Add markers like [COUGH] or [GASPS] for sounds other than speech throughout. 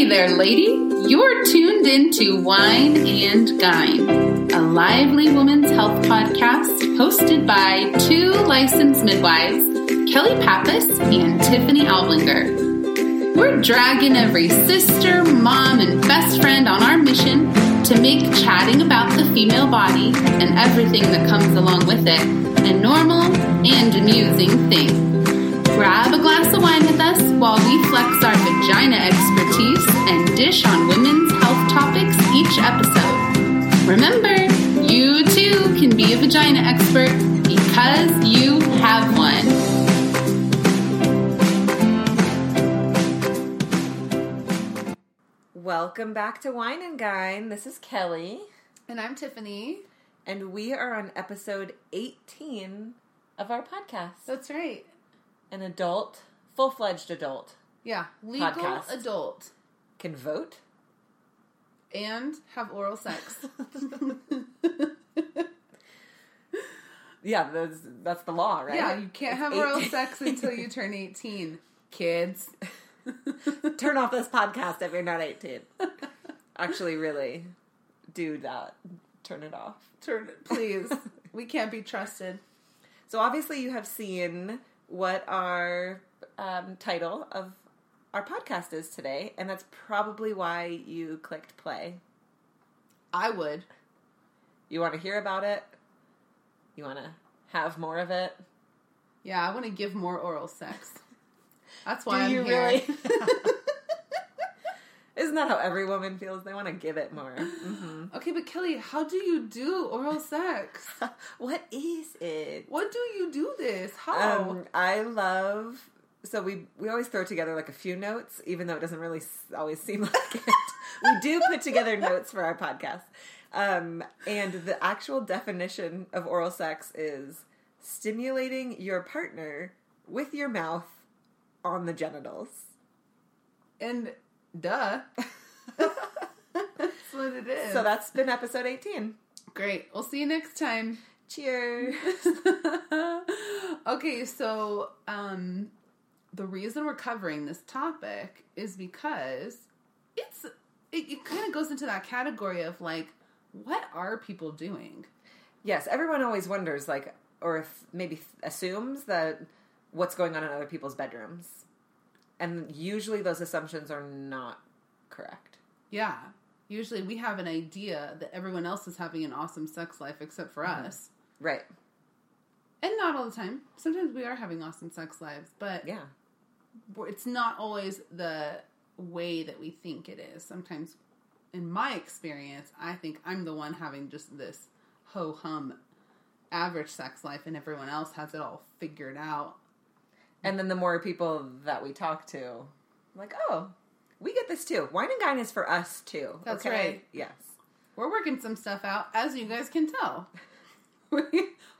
Hey there, lady. You're tuned into Wine and Gyne, a lively woman's health podcast hosted by two licensed midwives, Kelly Pappas and Tiffany Alblinger. We're dragging every sister, mom, and best friend on our mission to make chatting about the female body and everything that comes along with it a normal and amusing thing. Grab a glass of wine with us while we flex our vagina expertise and dish on women's health topics each episode. Remember, you too can be a vagina expert because you have one. Welcome back to Wine and Gyne. This is Kelly, And I'm Tiffany. and we are on episode 18 of our podcast. That's right. An adult, full fledged adult, Yeah, legal Podcast. adult can vote. and have oral sex. [LAUGHS] [LAUGHS] Yeah, that's, that's the law, right? Yeah, you can't have oral sex until you turn 18. Kids. [LAUGHS] Turn off this podcast if you're not 18. Actually, really do that. Turn it off. Turn it, please. we can't be trusted. So, obviously, you have seen what our um, title of our podcast is today, and that's probably why you clicked play. I would. You want to hear about it? You want to have more of it? Yeah, I want to give more oral sex. That's [LAUGHS] why I'm you here. really? [LAUGHS] Isn't that how every woman feels? They want to give it more. hmm [LAUGHS] Okay, but Kelly, how do you do oral sex? [LAUGHS] What is it? What do you do this? How? Um, I love. So we we always throw together like a few notes, even though it doesn't really always seem [LAUGHS] like it. we do put together notes for our podcast, um, and the actual definition of oral sex is stimulating your partner with your mouth on the genitals. and duh. [LAUGHS] That's what it is. So that's been episode eighteen. great. We'll see you next time. Cheers. [LAUGHS] okay, so um the reason we're covering this topic is because it's it, it kind of goes into that category of like what are people doing? Yes, everyone always wonders, like, or if maybe assumes that what's going on in other people's bedrooms. And usually those assumptions are not correct. Yeah. Usually we have an idea that everyone else is having an awesome sex life except for mm-hmm. us. Right. And not all the time. Sometimes we are having awesome sex lives, but Yeah. it's not always the way that we think it is. Sometimes, in my experience, I think I'm the one having just this ho hum average sex life, and everyone else has it all figured out. And then the more people that we talk to, like, oh, we get this too. Wine and Gyne is for us too. That's okay? right. Yes. We're working some stuff out, as you guys can tell. [LAUGHS] we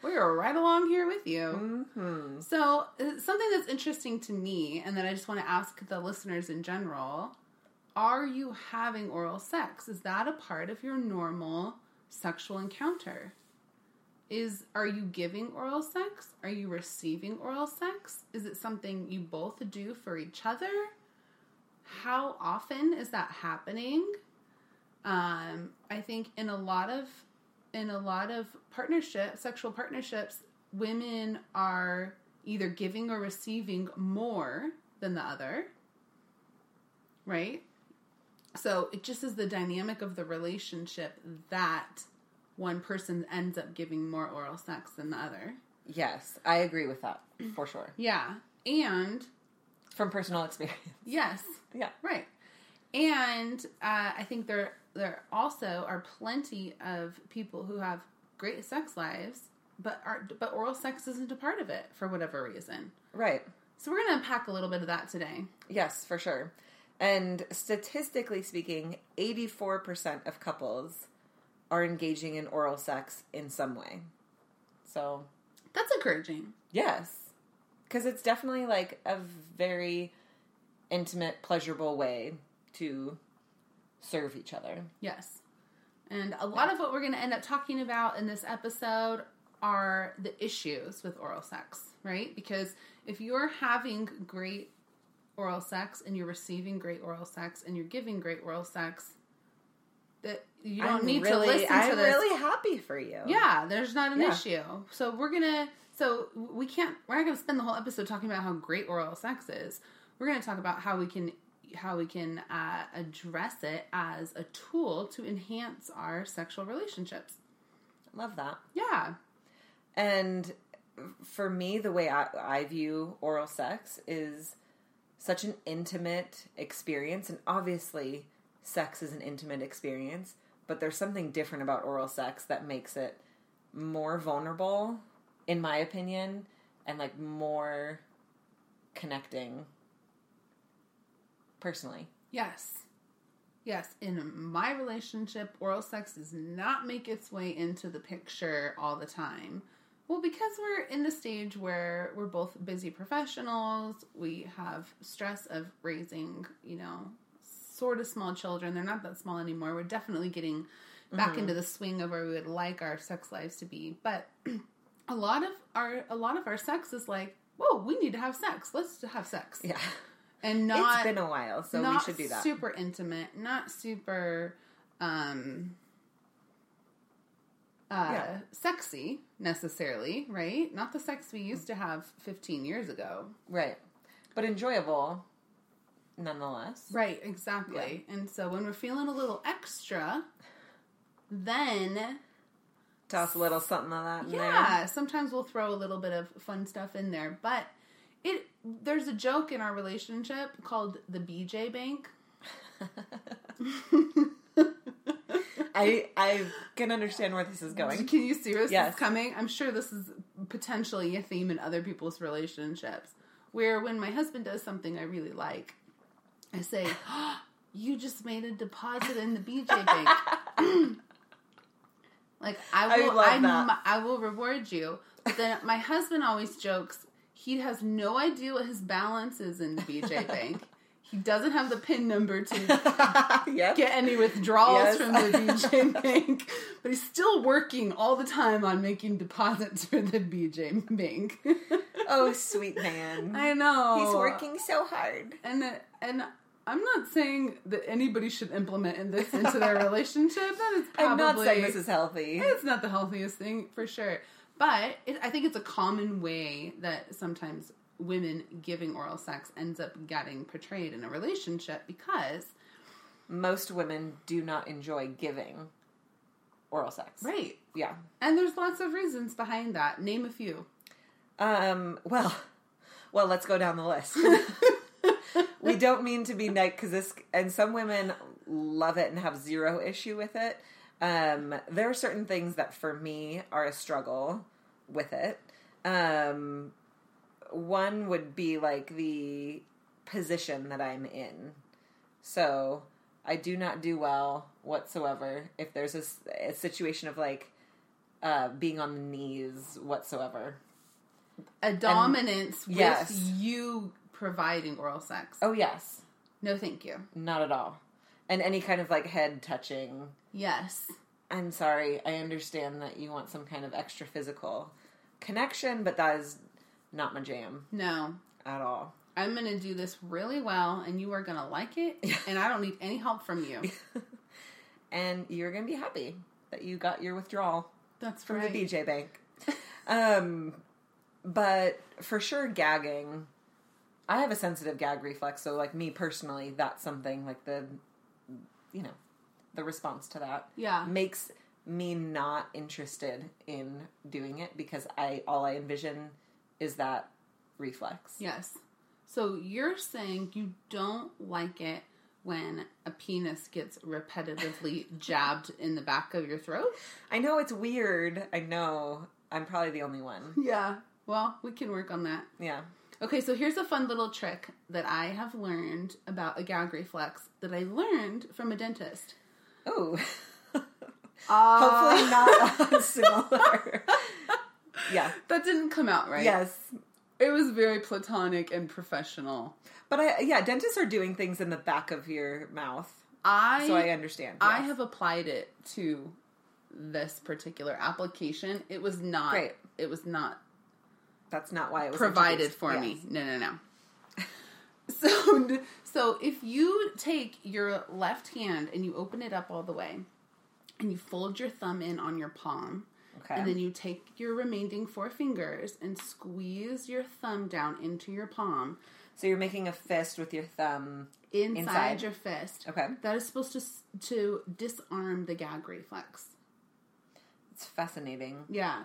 we are right along here with you. hmm So, uh, something that's interesting to me, and that I just want to ask the listeners in general are you having oral sex? Is that a part of your normal sexual encounter? Is are you giving oral sex? Are you receiving oral sex? Is it something you both do for each other? How often is that happening? Um, I think in a lot of in a lot of partnerships, sexual partnerships, women are either giving or receiving more than the other. Right? So it just is the dynamic of the relationship that one person ends up giving more oral sex than the other. Yes, I agree with that for sure. Yeah. And From personal experience. [LAUGHS] yes, Yeah. Right. And uh, I think there there also are plenty of people who have great sex lives, but are but oral sex isn't a part of it for whatever reason. Right. So we're gonna unpack a little bit of that today. Yes, for sure. And statistically speaking, 84% of couples are engaging in oral sex in some way. So, That's encouraging. yes. Because it's definitely like a very intimate, pleasurable way to serve each other. Yes. And a lot of what we're going to end up talking about in this episode are the issues with oral sex, right? Because if you're having great oral sex and you're receiving great oral sex and you're giving great oral sex, that you don't I'm need really, to listen I'm to this. really happy for you. Yeah, there's not an Yeah. issue. So we're gonna. So we can't. We're not gonna spend the whole episode talking about how great oral sex is. We're gonna talk about how we can how we can uh, address it as a tool to enhance our sexual relationships. Love that. Yeah. And for me, the way I, I view oral sex is such an intimate experience. And obviously, sex is an intimate experience, but there's something different about oral sex that makes it more vulnerable, in my opinion, and like more connecting personally. Yes. Yes. In my relationship, oral sex does not make its way into the picture all the time. Well, because we're in the stage where we're both busy professionals, we have stress of raising, you know, sort of small children. They're not that small anymore. We're definitely getting back into the swing of where we would like our sex lives to be. But [CLEARS THROAT] a lot of our a lot of our sex is like, whoa, we need to have sex. Let's have sex. Yeah. And not it's been a while, so we should do that. super intimate, not super um uh Yeah. sexy necessarily, right? Not the sex we used to have 15 years ago. right. But enjoyable nonetheless. Right, exactly. And so when we're feeling a little extra, then Toss a little something of that in there. yeah, sometimes we'll throw a little bit of fun stuff in there, but it there's a joke in our relationship called the BJ bank. [LAUGHS] I I can understand where this is going. Can you see where this Yes. is coming? I'm sure this is potentially a theme in other people's relationships. Where when my husband does something I really like, I say, [GASPS] "You just made a deposit in the BJ bank." [LAUGHS] like I I will, I, that. I will reward you. But then my husband always jokes he has no idea what his balance is in the BJ [LAUGHS] bank. He doesn't have the PIN number to [LAUGHS] yep. get any withdrawals Yes. from the BJ Bank, but he's still working all the time on making deposits for the BJ Bank. oh, sweet man. I know He's working so hard. and and I'm not saying that anybody should implement in this into their [LAUGHS] relationship. That is probably I'm not saying this is healthy. it's not the healthiest thing for sure, but it, I think it's a common way that sometimes women giving oral sex ends up getting portrayed in a relationship because Most women do not enjoy giving oral sex. right Yeah. And there's lots of reasons behind that. Name a few. Um. Well. Well, let's go down the list. [LAUGHS] we don't mean to be nice because this, and some women love it and have zero issue with it. Um, there are certain things that for me are a struggle with it. Um, one would be like the position that I'm in. So I do not do well whatsoever if there's a situation of like uh, being on the knees whatsoever. A dominance with yes. you providing oral sex. Oh yes, No, thank you. not at all. And any kind of like head touching. Yes. I'm sorry. I understand that you want some kind of extra physical connection, but that is not my jam No. at all. I'm going to do this really well and you are going to like it [LAUGHS] and I don't need any help from you. [LAUGHS] And you're gonna be happy that you got your withdrawal That's from right. the BJ Bank. [LAUGHS] um, but for sure, gagging. I have a sensitive gag reflex, so like me personally, that's something like the, you know, the response to that Yeah. makes me not interested in doing it because I all I envision is that reflex. Yes. So you're saying you don't like it when a penis gets repetitively [LAUGHS] jabbed in the back of your throat? I know it's weird. I know. I'm probably the only one. Yeah. Well, we can work on that. Yeah. Okay, so here's a fun little trick that I have learned about a gag reflex that I learned from a dentist. Oh. [LAUGHS] Uh, Hopefully not [LAUGHS] similar. yeah. that didn't come out right. Yes. It was very platonic and professional. But I yeah, dentists are doing things in the back of your mouth. I So I understand. I have applied it to this particular application. It was not Great. it was not That's not why it was provided for Yes. me. No, no, no. [LAUGHS] So so if you take your left hand and you open it up all the way and you fold your thumb in on your palm Okay. and then you take your remaining four fingers and squeeze your thumb down into your palm so you're making a fist with your thumb. inside, Inside. your fist. Okay. That is supposed to to disarm the gag reflex. It's fascinating. Yeah.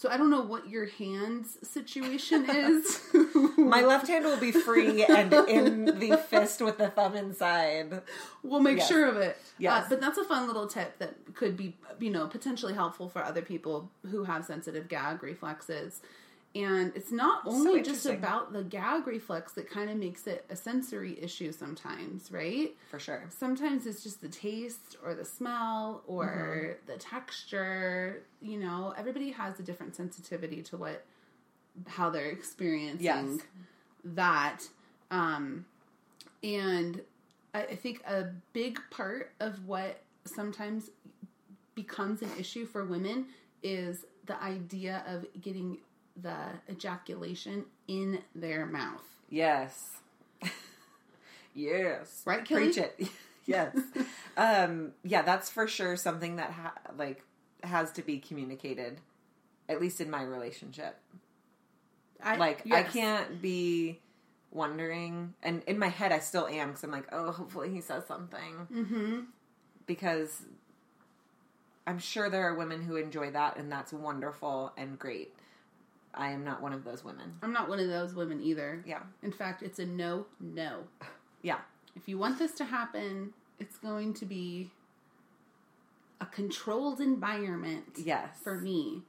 So I don't know what your hands situation is. [LAUGHS] My left hand will be free and in the fist with the thumb inside. we'll make Yes. sure of it. Yes. Uh, but that's a fun little tip that could be, you know, potentially helpful for other people who have sensitive gag reflexes. And it's not only just about the gag reflex that kind of makes it a sensory issue sometimes, right? For sure. Sometimes it's just the taste or the smell or the texture. You know, everybody has a different sensitivity to what how they're experiencing Yes. that. Um, and I, I think a big part of what sometimes becomes an issue for women is the idea of getting the ejaculation in their mouth. Yes. [LAUGHS] yes. Right, Kelly? Preach it. [LAUGHS] yes. um, yeah, that's for sure something that ha- like has to be communicated, at least in my relationship. I, Like I can't be wondering, and in my head I still am because I'm like, oh, hopefully he says something Mm-hmm. because I'm sure there are women who enjoy that, and that's wonderful and great. I am not one of those women. I'm not one of those women either. Yeah. In fact, it's a no, no. Yeah. If you want this to happen, it's going to be a controlled environment Yes. for me.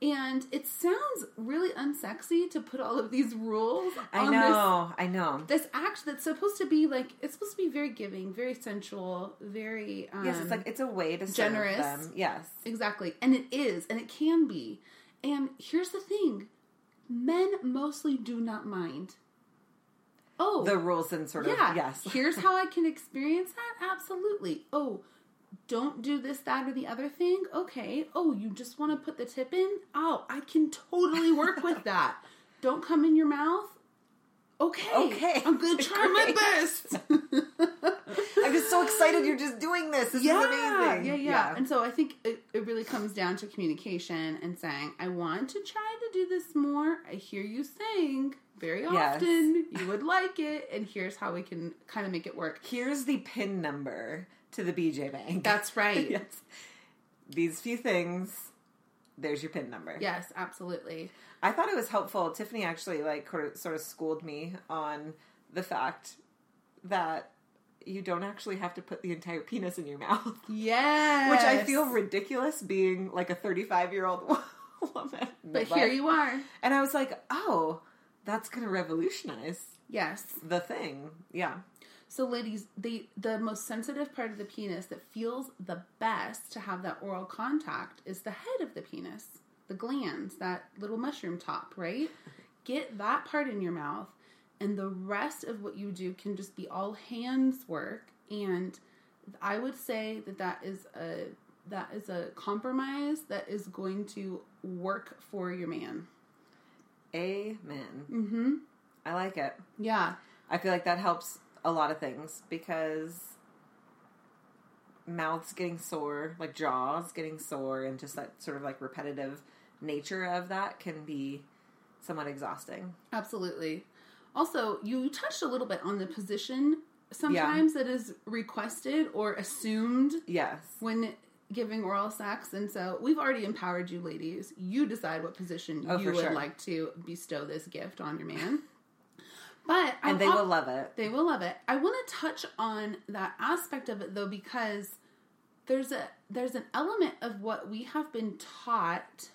And it sounds really unsexy to put all of these rules I know. I know. this this act that's supposed to be like it's supposed to be very giving, very sensual, very um, Yes, it's like it's a way to generous. them. Yes. Exactly. And it is, and it can be. And here's the thing men mostly do not mind. Oh, The rules and sort of yeah. yes. [LAUGHS] here's how I can experience that? Absolutely. Oh, don't do this, that, or the other thing? Okay. Oh, you just want to put the tip in? Oh, I can totally work with [LAUGHS] that. Don't come in your mouth? Okay. Okay. I'm to [LAUGHS] try my best. [LAUGHS] I'm just so excited you're just doing this. This yeah, is amazing. Yeah, yeah, And so I think it, it really comes down to communication and saying, I want to try to do this more. I hear you saying very Yes. often you would like it, and here's how we can kind of make it work. Here's the pin number to the BJ Bank. That's right. [LAUGHS] yes. These few things. There's your pin number. Yes, absolutely. I thought it was helpful. Tiffany actually like sort of- schooled me on the fact that you don't actually have to put the entire penis in your [LAUGHS] mouth. Yes. Which I feel ridiculous being like a 35 year old [LAUGHS] woman. But here you are. And I was like, oh, that's going to revolutionize Yes. the thing. Yeah. So, ladies, the the most sensitive part of the penis that feels the best to have that oral contact is the head of the penis, the glans, that little mushroom top, right? [LAUGHS] Get that part in your mouth, and the rest of what you do can just be all hands work. And I would say that that is a that is a compromise that is going to work for your man. Amen. Mm-hmm. I like it. Yeah. I feel like that helps a lot of things because mouths getting sore, like jaws getting sore, and just that sort of like repetitive nature of that can be somewhat exhausting. Absolutely. Also, you touched a little bit on the position sometimes that is requested or assumed Yes. when giving oral sex. And so we've already empowered you ladies. You decide what position Oh, you would sure. like to bestow this gift on your man. But And I'm they will love it. they will love it. I want to touch on that aspect of it though because there's a there's an element of what we have been taught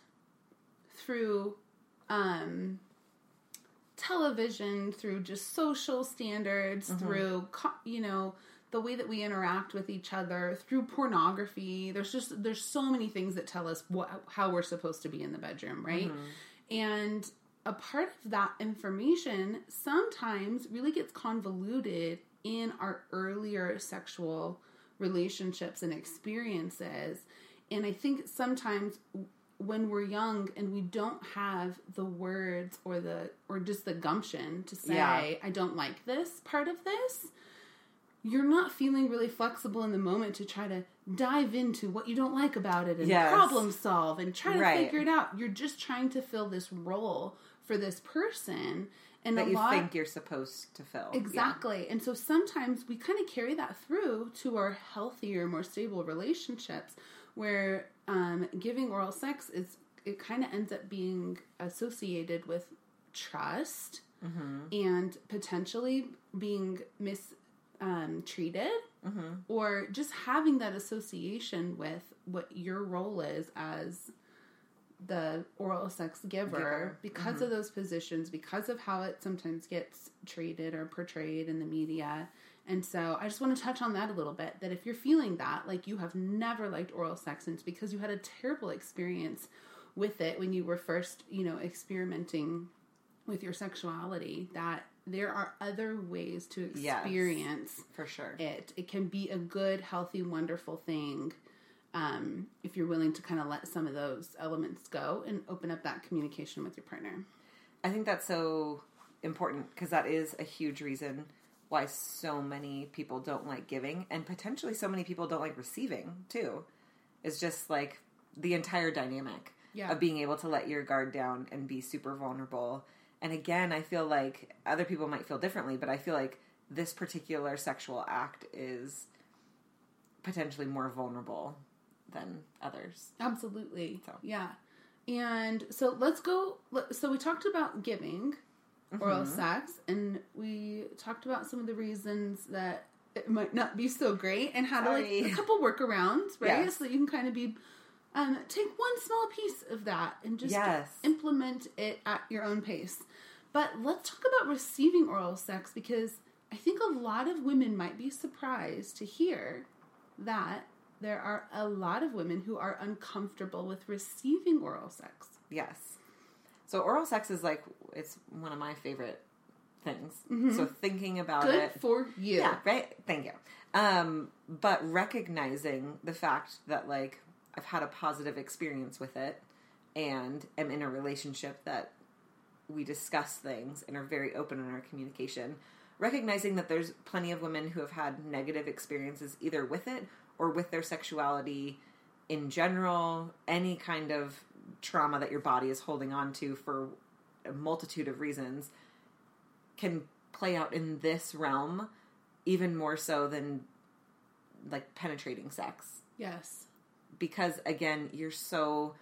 through um television, through just social standards, through you know the way that we interact with each other, through pornography. There's just there's so many things that tell us what how we're supposed to be in the bedroom, right? And a part of that information sometimes really gets convoluted in our earlier sexual relationships and experiences. And I think sometimes when we're young and we don't have the words or the or just the gumption to say Yeah. I don't like this part of this, you're not feeling really flexible in the moment to try to dive into what you don't like about it and Yes. problem solve and try to Right. figure it out. You're just trying to fill this role for this person and that you lot think you're supposed to fill. Yeah. Exactly. And so sometimes we kind of carry that through to our healthier, more stable relationships where um, giving oral sex is, it kind of ends up being associated with trust and potentially being mistreated um, treated or just having that association with what your role is as the oral sex giver, Giver. because mm-hmm. of those positions, because of how it sometimes gets treated or portrayed in the media. And so I just want to touch on that a little bit that if you're feeling that, like you have never liked oral sex and it's because you had a terrible experience with it when you were first, you know, experimenting with your sexuality, that there are other ways to Yes. experience for sure. it. It can be a good, healthy, wonderful thing um, if you're willing to kind of let some of those elements go and open up that communication with your partner. I think that's so important because that is a huge reason why so many people don't like giving and potentially so many people don't like receiving too. Is just like the entire dynamic Yeah. of being able to let your guard down and be super vulnerable. And again, I feel like other people might feel differently, but I feel like this particular sexual act is potentially more vulnerable than others. Absolutely. So. Yeah. And so let's go. So we talked about giving oral Mm-hmm. sex, and we talked about some of the reasons that it might not be so great, and how to like a couple workarounds, right? Yes. So that you can kind of be um, take one small piece of that and just Yes. implement it at your own pace. But let's talk about receiving oral sex because I think a lot of women might be surprised to hear that there are a lot of women who are uncomfortable with receiving oral sex. Yes. So oral sex is like it's one of my favorite things. So thinking about Good it, for you. yeah, right. Thank you. Um, but recognizing the fact that like I've had a positive experience with it, and am in a relationship that we discuss things and are very open in our communication. Recognizing that there's plenty of women who have had negative experiences either with it or with their sexuality in general, any kind of trauma that your body is holding on to for a multitude of reasons can play out in this realm even more so than like penetrating sex Yes. because again you're so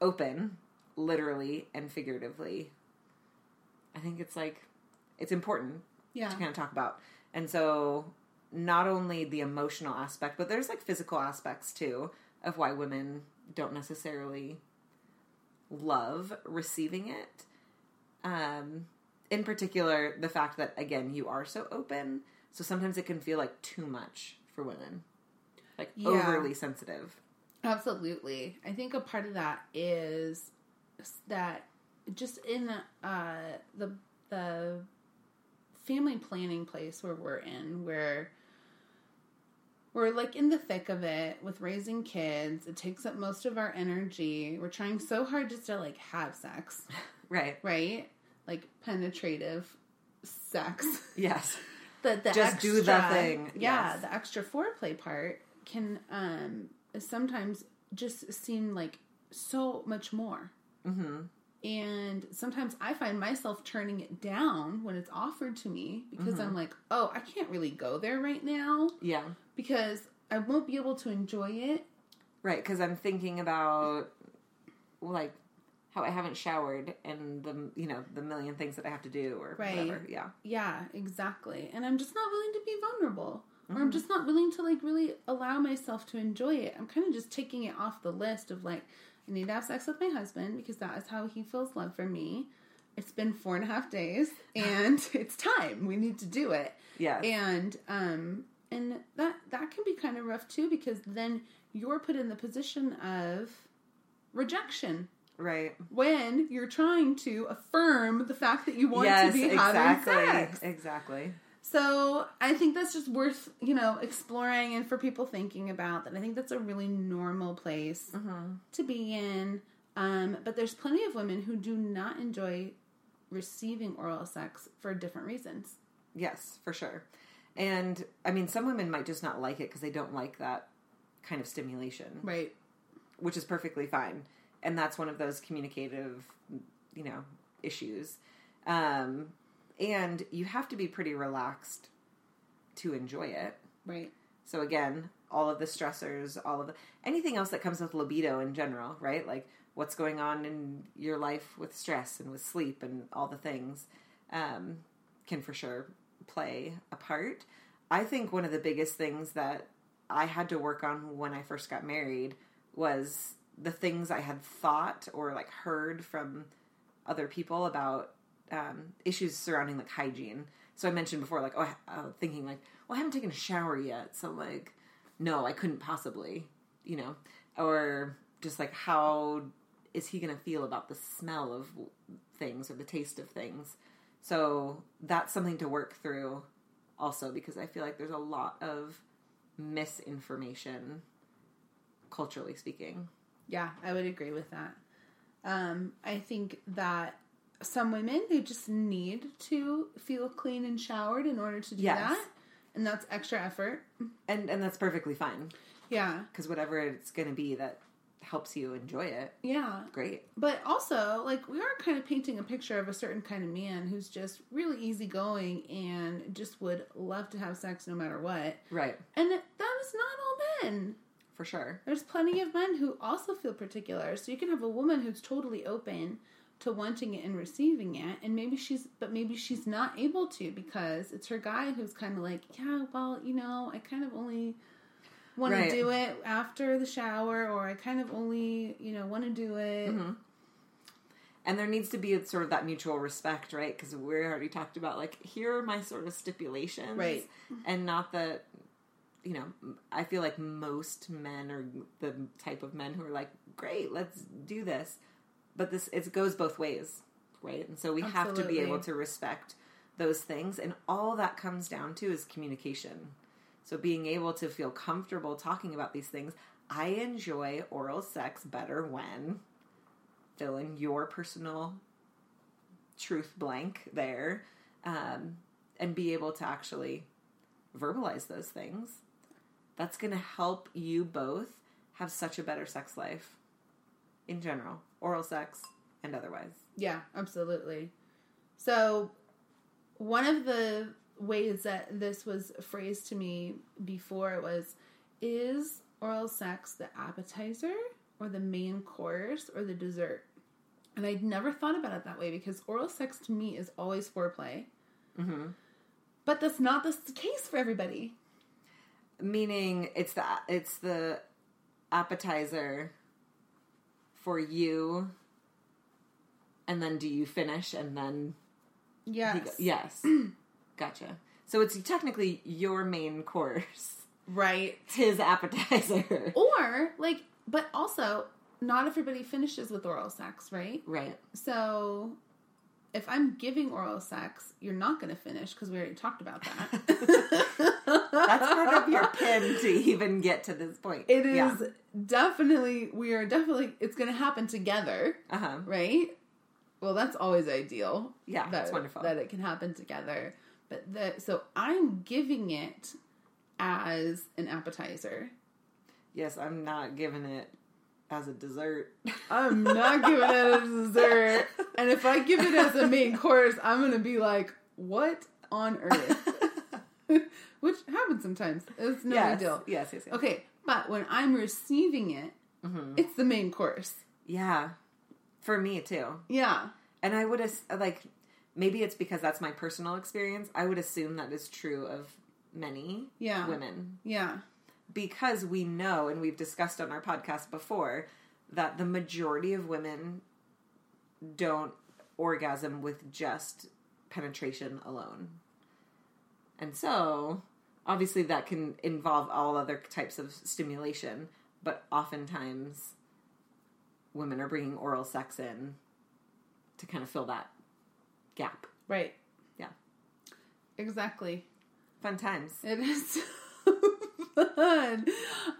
open literally and figuratively i think it's like it's important Yeah. to kind of talk about and so not only the emotional aspect but there's like physical aspects too of why women don't necessarily love receiving it um in particular the fact that again you are so open so sometimes it can feel like too much for women like Yeah. overly sensitive Absolutely. I think a part of that is that just in uh, the the family planning place where we're in, where we're like in the thick of it with raising kids, it takes up most of our energy. We're trying so hard just to like have sex, [LAUGHS] right right? Like penetrative sex. yes [LAUGHS] the, the Just extra, do the thing, Yeah, yes. the extra foreplay part can um sometimes just seem like so much more. mm-hmm And sometimes I find myself turning it down when it's offered to me because Mm-hmm. I'm like, oh, I can't really go there right now yeah because I won't be able to enjoy it. Right, because I'm thinking about like how I haven't showered and the you know the million things that I have to do or Right. whatever. Yeah, Yeah, exactly. And I'm just not willing to be vulnerable. Or Mm-hmm. I'm just not willing to like really allow myself to enjoy it. I'm kind of just taking it off the list of like, I need to have sex with my husband because that is how he feels love for me. It's been four and a half days [LAUGHS] and it's time. We need to do it. yeah, And um and that that can be kind of rough too because then you're put in the position of rejection right. when you're trying to affirm the fact that you want yes, to be exactly, having sex. exactly. So I think that's just worth, you know, exploring and for people thinking about that. I think that's a really normal place Mm-hmm. to be in. Um, but there's plenty of women who do not enjoy receiving oral sex for different reasons. Yes, for sure. And I mean, some women might just not like it because they don't like that kind of stimulation, Right. which is perfectly fine. And that's one of those communicative, you know, issues. Um, and you have to be pretty relaxed to enjoy it. Right. So again, all of the stressors, all of the anything else that comes with libido in general, right? Like what's going on in your life with stress and with sleep and all the things um, can for sure play a part. I think one of the biggest things that I had to work on when I first got married was the things I had thought or like heard from other people about um, issues surrounding like hygiene. So I mentioned before, like, oh, uh, thinking like, well, I haven't taken a shower yet, so like, no, I couldn't possibly, you know, or just like, how is he going to feel about the smell of things or the taste of things? So that's something to work through, also because I feel like there's a lot of misinformation, culturally speaking. Yeah, I would agree with that. Um, I think that some women they just need to feel clean and showered in order to do Yes. that, and that's extra effort. And and that's perfectly fine Yeah, because whatever it's going to be that helps you enjoy it, yeah. great. But also, like, we are kind of painting a picture of a certain kind of man who's just really easygoing and just would love to have sex no matter what. Right, And that that is not all men. for sure. There's plenty of men who also feel particular. So you can have a woman who's totally open to wanting it and receiving it, and maybe she's, but maybe she's not able to because it's her guy who's kind of like, yeah, well, you know, I kind of only want Right. to do it after the shower, or I kind of only, you know, want to do it. Mm-hmm. And there needs to be sort of that mutual respect, right? Because we already talked about like here are my sort of stipulations, Right. And not that you know, I feel like most men are the type of men who are like, great, let's do this. But this it goes both ways, right? And so we have to be able to respect those things, and all that comes down to is communication. So being able to feel comfortable talking about these things. I enjoy oral sex better when fill in your personal truth blank there um, and be able to actually verbalize those things that's going to help you both have such a better sex life in general oral sex and otherwise Yeah, absolutely. So, one of the ways that this was phrased to me before was is oral sex the appetizer or the main course or the dessert? And I'd never thought about it that way because oral sex to me is always foreplay. mm-hmm. But that's not the case for everybody. meaning it's the it's the appetizer for you and then do you finish and then Yes. yes [CLEARS THROAT] gotcha so it's technically your main course Right. It's [LAUGHS] his appetizer Or, like, but also, not everybody finishes with oral sex, right? right So, if I'm giving oral sex, you're not going to finish because we already talked about that. [LAUGHS] that's part of your pin to even get to this point It is yeah. definitely, we are definitely, it's going to happen together, uh-huh right? Well, that's always ideal. Yeah, that, that's wonderful. That it can happen together. But the, so I'm giving it as an appetizer. yes i'm not giving it as a dessert I'm not giving it as a dessert. And if I give it as a main [LAUGHS] course, I'm going to be like, what on earth? [LAUGHS] Which happens sometimes. It's no yes. big deal. yes yes yes Okay, but when I'm receiving it, Mhm. it's the main course. yeah for me too Yeah. And I would have, like maybe it's because that's my personal experience. I would assume that is true of many Yeah. women Yeah. because we know and we've discussed on our podcast before that the majority of women don't orgasm with just penetration alone. And so, obviously that can involve all other types of stimulation, but oftentimes women are bringing oral sex in to kind of fill that gap. Right. Yeah. exactly. Fun times. It is [LAUGHS] so fun.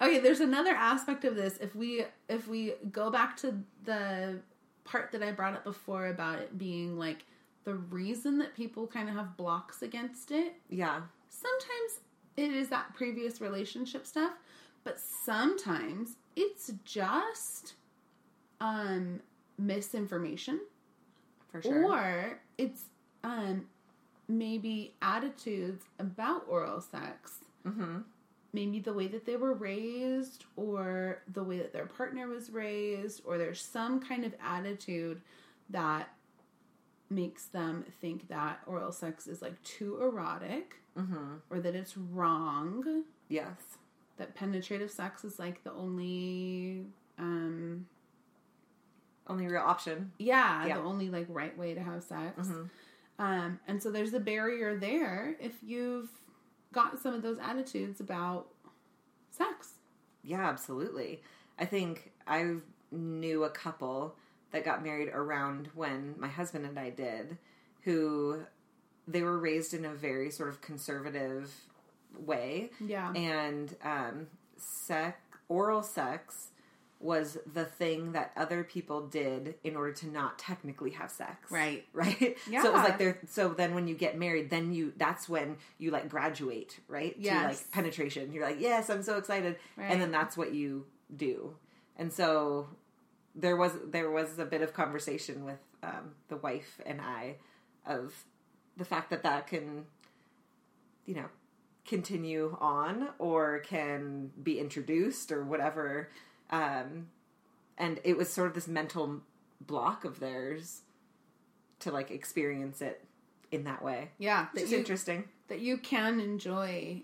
Okay, there's another aspect of this. If we if we go back to the part that I brought up before about it being like the reason that people kind of have blocks against it, Yeah. sometimes it is that previous relationship stuff, but sometimes it's just um misinformation For sure. or it's um maybe attitudes about oral sex mm-hmm. maybe the way that they were raised or the way that their partner was raised or there's some kind of attitude that makes them think that oral sex is like too erotic Mm-hmm. or that it's wrong Yes. that penetrative sex is like the only um Only real option. yeah, Yeah. the only like right way to have sex Mhm. um and so there's a barrier there if you've got some of those attitudes about sex Yeah, absolutely. I think I knew a couple that got married around when my husband and I did, who they were raised in a very sort of conservative way, yeah and um, sex, oral sex, was the thing that other people did in order to not technically have sex. Right. [LAUGHS] Right. Yeah. So it was like they're so then when you get married, then you that's when you like graduate, right? To like penetration. You're like, Yes, I'm so excited. Right. And then that's what you do. And so there was there was a bit of conversation with um, the wife and I of the fact that that can you know continue on or can be introduced or whatever um and it was sort of this mental block of theirs to like experience it in that way. Yeah which that is interesting. that you can enjoy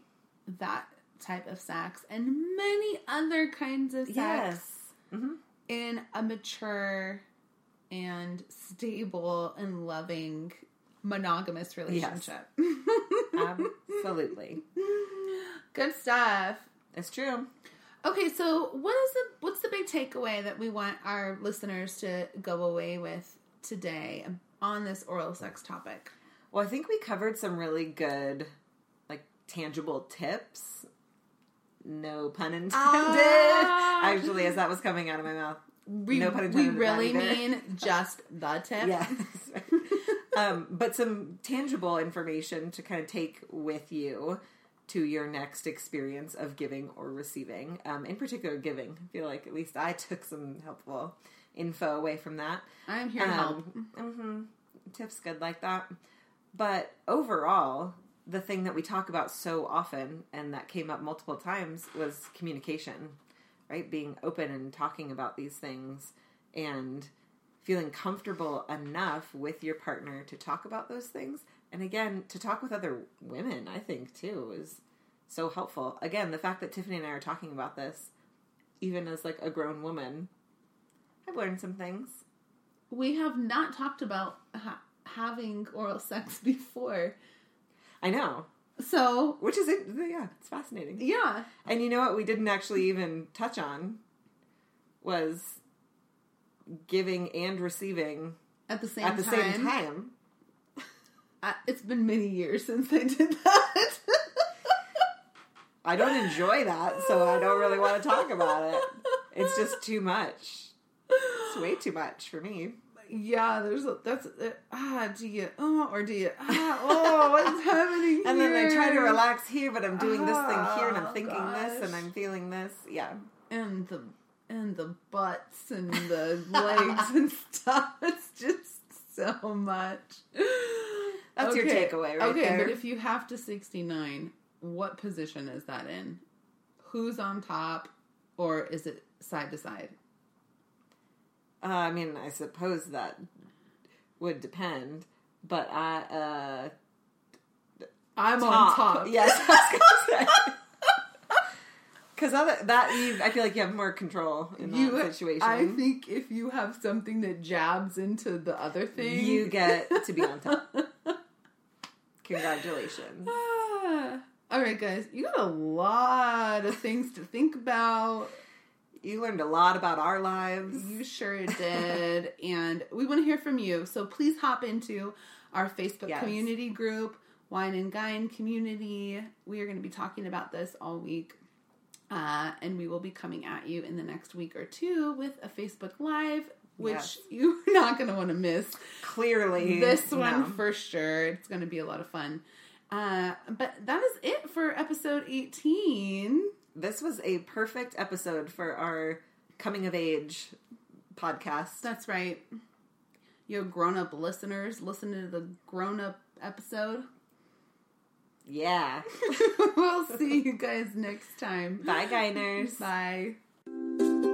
that type of sex and many other kinds of sex yes. Hmm in a mature and stable and loving monogamous relationship. absolutely. [LAUGHS] Good stuff. it's true Okay, so what is the what's the big takeaway that we want our listeners to go away with today on this oral sex topic? well i think we covered some really good like tangible tips no pun intended Ah. [LAUGHS] actually as that was coming out of my mouth We, No pun intended in that really mean [LAUGHS] just the tip. Yes. [LAUGHS] um, but some tangible information to kind of take with you to your next experience of giving or receiving. Um, in particular, giving. I feel like at least I took some helpful info away from that. I'm here to help. Um, hmm Tips good like that. But overall, the thing that we talk about so often and that came up multiple times was communication, right? Being open and talking about these things and feeling comfortable enough with your partner to talk about those things. And again, to talk with other women, I think too, is so helpful. Again, the fact that Tiffany and I are talking about this, even as like a grown woman, I've learned some things. We have not talked about ha- having oral sex [LAUGHS] before. I know. So, Which is it? Yeah, it's fascinating. yeah. And you know what? We didn't actually even touch on was giving and receiving At the same at the time. same time. Uh, it's been many years since I did that. I don't enjoy that, so I don't really want to talk about it. It's just too much. It's way too much for me. Yeah, there's a, that's uh, ah. Do you oh or do you ah oh what's happening? Here [LAUGHS] And then I try to relax here, but I'm doing this thing here, and I'm Oh, thinking this, and. I'm feeling this. Yeah, and the and the butts and the legs and [LAUGHS] stuff. It's just so much. That's your takeaway right okay, there. but if you have to sixty nine, what position is that in? Who's on top, or is it side to side? uh, I mean, I suppose that would depend, but I uh, I'm on top. [LAUGHS] Yes, because [LAUGHS] that you, I feel like you have more control in that You, situation. I think if you have something that jabs into the other thing, you get to be on top. [LAUGHS] Congratulations. Ah. [SIGHS] All right, guys, you got a lot of things to think about. You learned a lot about our lives. You sure did. [LAUGHS] and we want to hear from you. So please hop into our Facebook Yes. community group. Wine and Gyne community. We are going to be talking about this all week. Uh, and we will be coming at you in the next week or two with a Facebook Live, which Yes. [LAUGHS] you're not going to want to miss. Clearly, This one no. for sure. It's going to be a lot of fun. Uh, but that is it for episode 18. This was a perfect episode for our coming of age podcast. That's right. Your grown up listeners, listen to the grown up episode. Yeah. [LAUGHS] [LAUGHS] we'll see you guys next time. Bye, Guyners. Bye.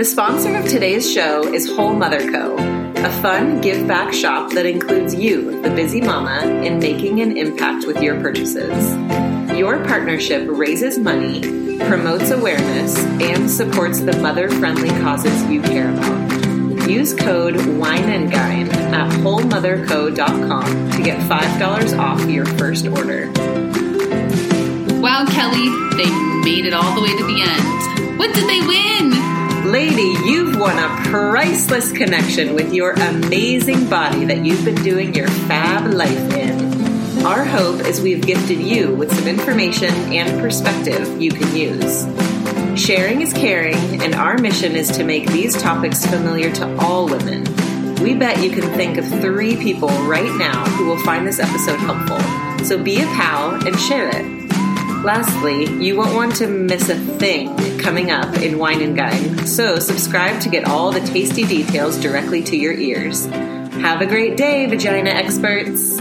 The sponsor of today's show is Whole Mother Co., a fun give back shop that includes you, the busy mama, in making an impact with your purchases. Your partnership raises money, promotes awareness, and supports the mother friendly causes you care about. Use code WINEANDGYNE at wholemotherco.com to get $5 off your first order. Wow, Kelly, they made it all the way to the end. What did they win? Lady, you've won a priceless connection with your amazing body that you've been doing your fab life in. Our hope is we've gifted you with some information and perspective you can use. Sharing is caring, and our mission is to make these topics familiar to all women. We bet you can think of three people right now who will find this episode helpful. So be a pal and share it. Lastly, you won't want to miss a thing coming up in Wine and Gyne, so subscribe to get all the tasty details directly to your ears. Have a great day, vagina experts!